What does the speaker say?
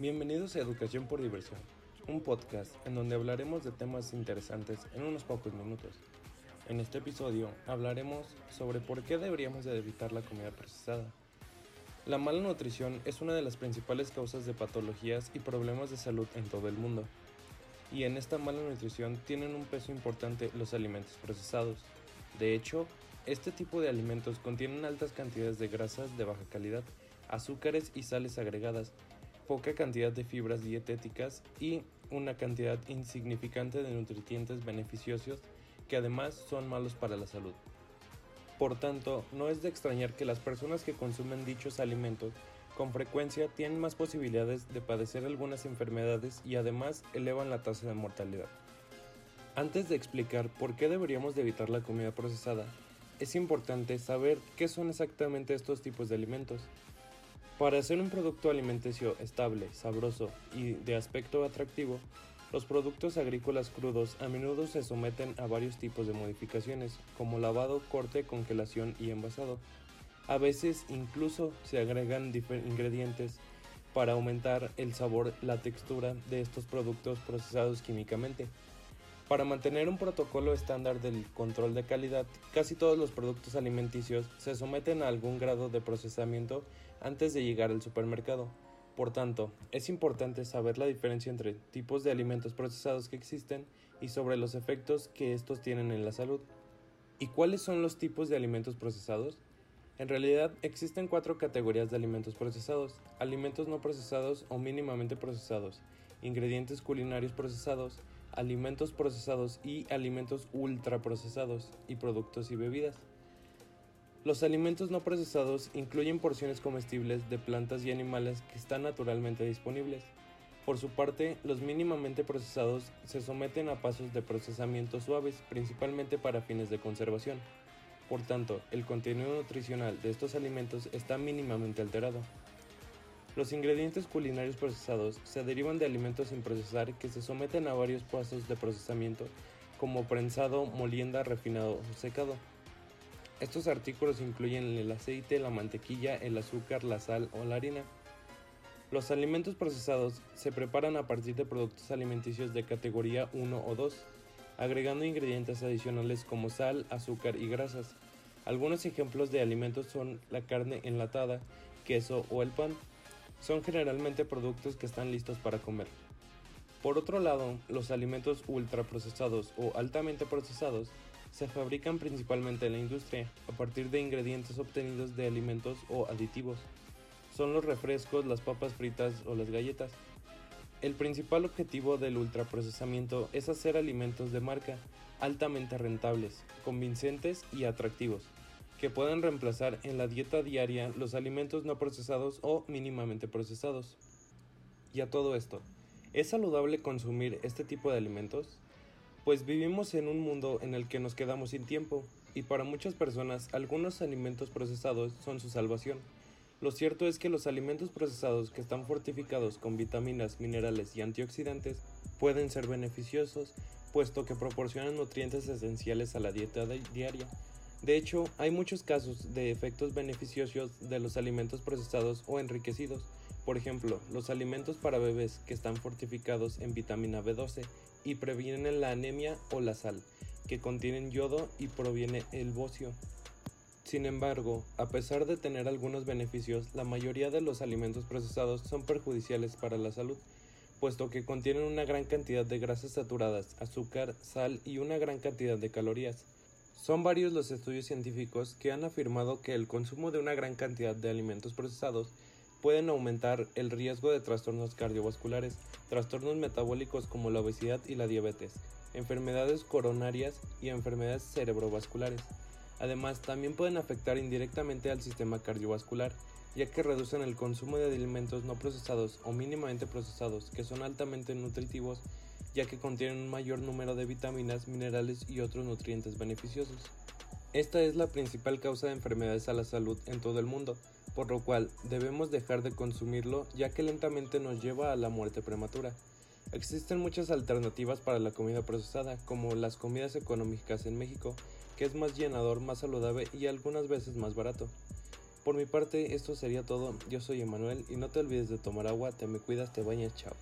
Bienvenidos a Educación por Diversión, un podcast en donde hablaremos de temas interesantes en unos pocos minutos. En este episodio hablaremos sobre por qué deberíamos de evitar la comida procesada. La mala nutrición es una de las principales causas de patologías y problemas de salud en todo el mundo. Y en esta mala nutrición tienen un peso importante los alimentos procesados. De hecho, este tipo de alimentos contienen altas cantidades de grasas de baja calidad, azúcares y sales agregadas, poca cantidad de fibras dietéticas y una cantidad insignificante de nutrientes beneficiosos que además son malos para la salud. Por tanto, no es de extrañar que las personas que consumen dichos alimentos con frecuencia tienen más posibilidades de padecer algunas enfermedades y además elevan la tasa de mortalidad. Antes de explicar por qué deberíamos de evitar la comida procesada, es importante saber qué son exactamente estos tipos de alimentos. Para hacer un producto alimenticio estable, sabroso y de aspecto atractivo, los productos agrícolas crudos a menudo se someten a varios tipos de modificaciones, como lavado, corte, congelación y envasado. A veces incluso se agregan ingredientes para aumentar el sabor, la textura de estos productos procesados químicamente. Para mantener un protocolo estándar del control de calidad, casi todos los productos alimenticios se someten a algún grado de procesamiento antes de llegar al supermercado. Por tanto, es importante saber la diferencia entre tipos de alimentos procesados que existen y sobre los efectos que estos tienen en la salud. ¿Y cuáles son los tipos de alimentos procesados? En realidad existen cuatro categorías de alimentos procesados, alimentos no procesados o mínimamente procesados, ingredientes culinarios procesados, alimentos procesados y alimentos ultraprocesados y productos y bebidas. Los alimentos no procesados incluyen porciones comestibles de plantas y animales que están naturalmente disponibles. Por su parte, los mínimamente procesados se someten a pasos de procesamiento suaves, principalmente para fines de conservación. Por tanto, el contenido nutricional de estos alimentos está mínimamente alterado. Los ingredientes culinarios procesados se derivan de alimentos sin procesar que se someten a varios pasos de procesamiento como prensado, molienda, refinado o secado. Estos artículos incluyen el aceite, la mantequilla, el azúcar, la sal o la harina. Los alimentos procesados se preparan a partir de productos alimenticios de categoría 1 o 2, agregando ingredientes adicionales como sal, azúcar y grasas. Algunos ejemplos de alimentos son la carne enlatada, queso o el pan son generalmente productos que están listos para comer. Por otro lado, los alimentos ultraprocesados o altamente procesados se fabrican principalmente en la industria a partir de ingredientes obtenidos de alimentos o aditivos. Son los refrescos, las papas fritas o las galletas. El principal objetivo del ultraprocesamiento es hacer alimentos de marca altamente rentables, convincentes y atractivos que puedan reemplazar en la dieta diaria los alimentos no procesados o mínimamente procesados. Y a todo esto, ¿es saludable consumir este tipo de alimentos? Pues vivimos en un mundo en el que nos quedamos sin tiempo, y para muchas personas algunos alimentos procesados son su salvación. Lo cierto es que los alimentos procesados que están fortificados con vitaminas, minerales y antioxidantes pueden ser beneficiosos, puesto que proporcionan nutrientes esenciales a la dieta diaria, de hecho, hay muchos casos de efectos beneficiosos de los alimentos procesados o enriquecidos. Por ejemplo, los alimentos para bebés que están fortificados en vitamina B12 y previenen la anemia o la sal, que contienen yodo y proviene el bocio. Sin embargo, a pesar de tener algunos beneficios, la mayoría de los alimentos procesados son perjudiciales para la salud, puesto que contienen una gran cantidad de grasas saturadas, azúcar, sal y una gran cantidad de calorías. Son varios los estudios científicos que han afirmado que el consumo de una gran cantidad de alimentos procesados pueden aumentar el riesgo de trastornos cardiovasculares, trastornos metabólicos como la obesidad y la diabetes, enfermedades coronarias y enfermedades cerebrovasculares. Además, también pueden afectar indirectamente al sistema cardiovascular, ya que reducen el consumo de alimentos no procesados o mínimamente procesados que son altamente nutritivos ya que contienen un mayor número de vitaminas, minerales y otros nutrientes beneficiosos. Esta es la principal causa de enfermedades a la salud en todo el mundo, por lo cual debemos dejar de consumirlo ya que lentamente nos lleva a la muerte prematura. Existen muchas alternativas para la comida procesada, como las comidas económicas en México, que es más llenador, más saludable y algunas veces más barato. Por mi parte, esto sería todo. Yo soy Emanuel y no te olvides de tomar agua, te me cuidas, te bañas, chao.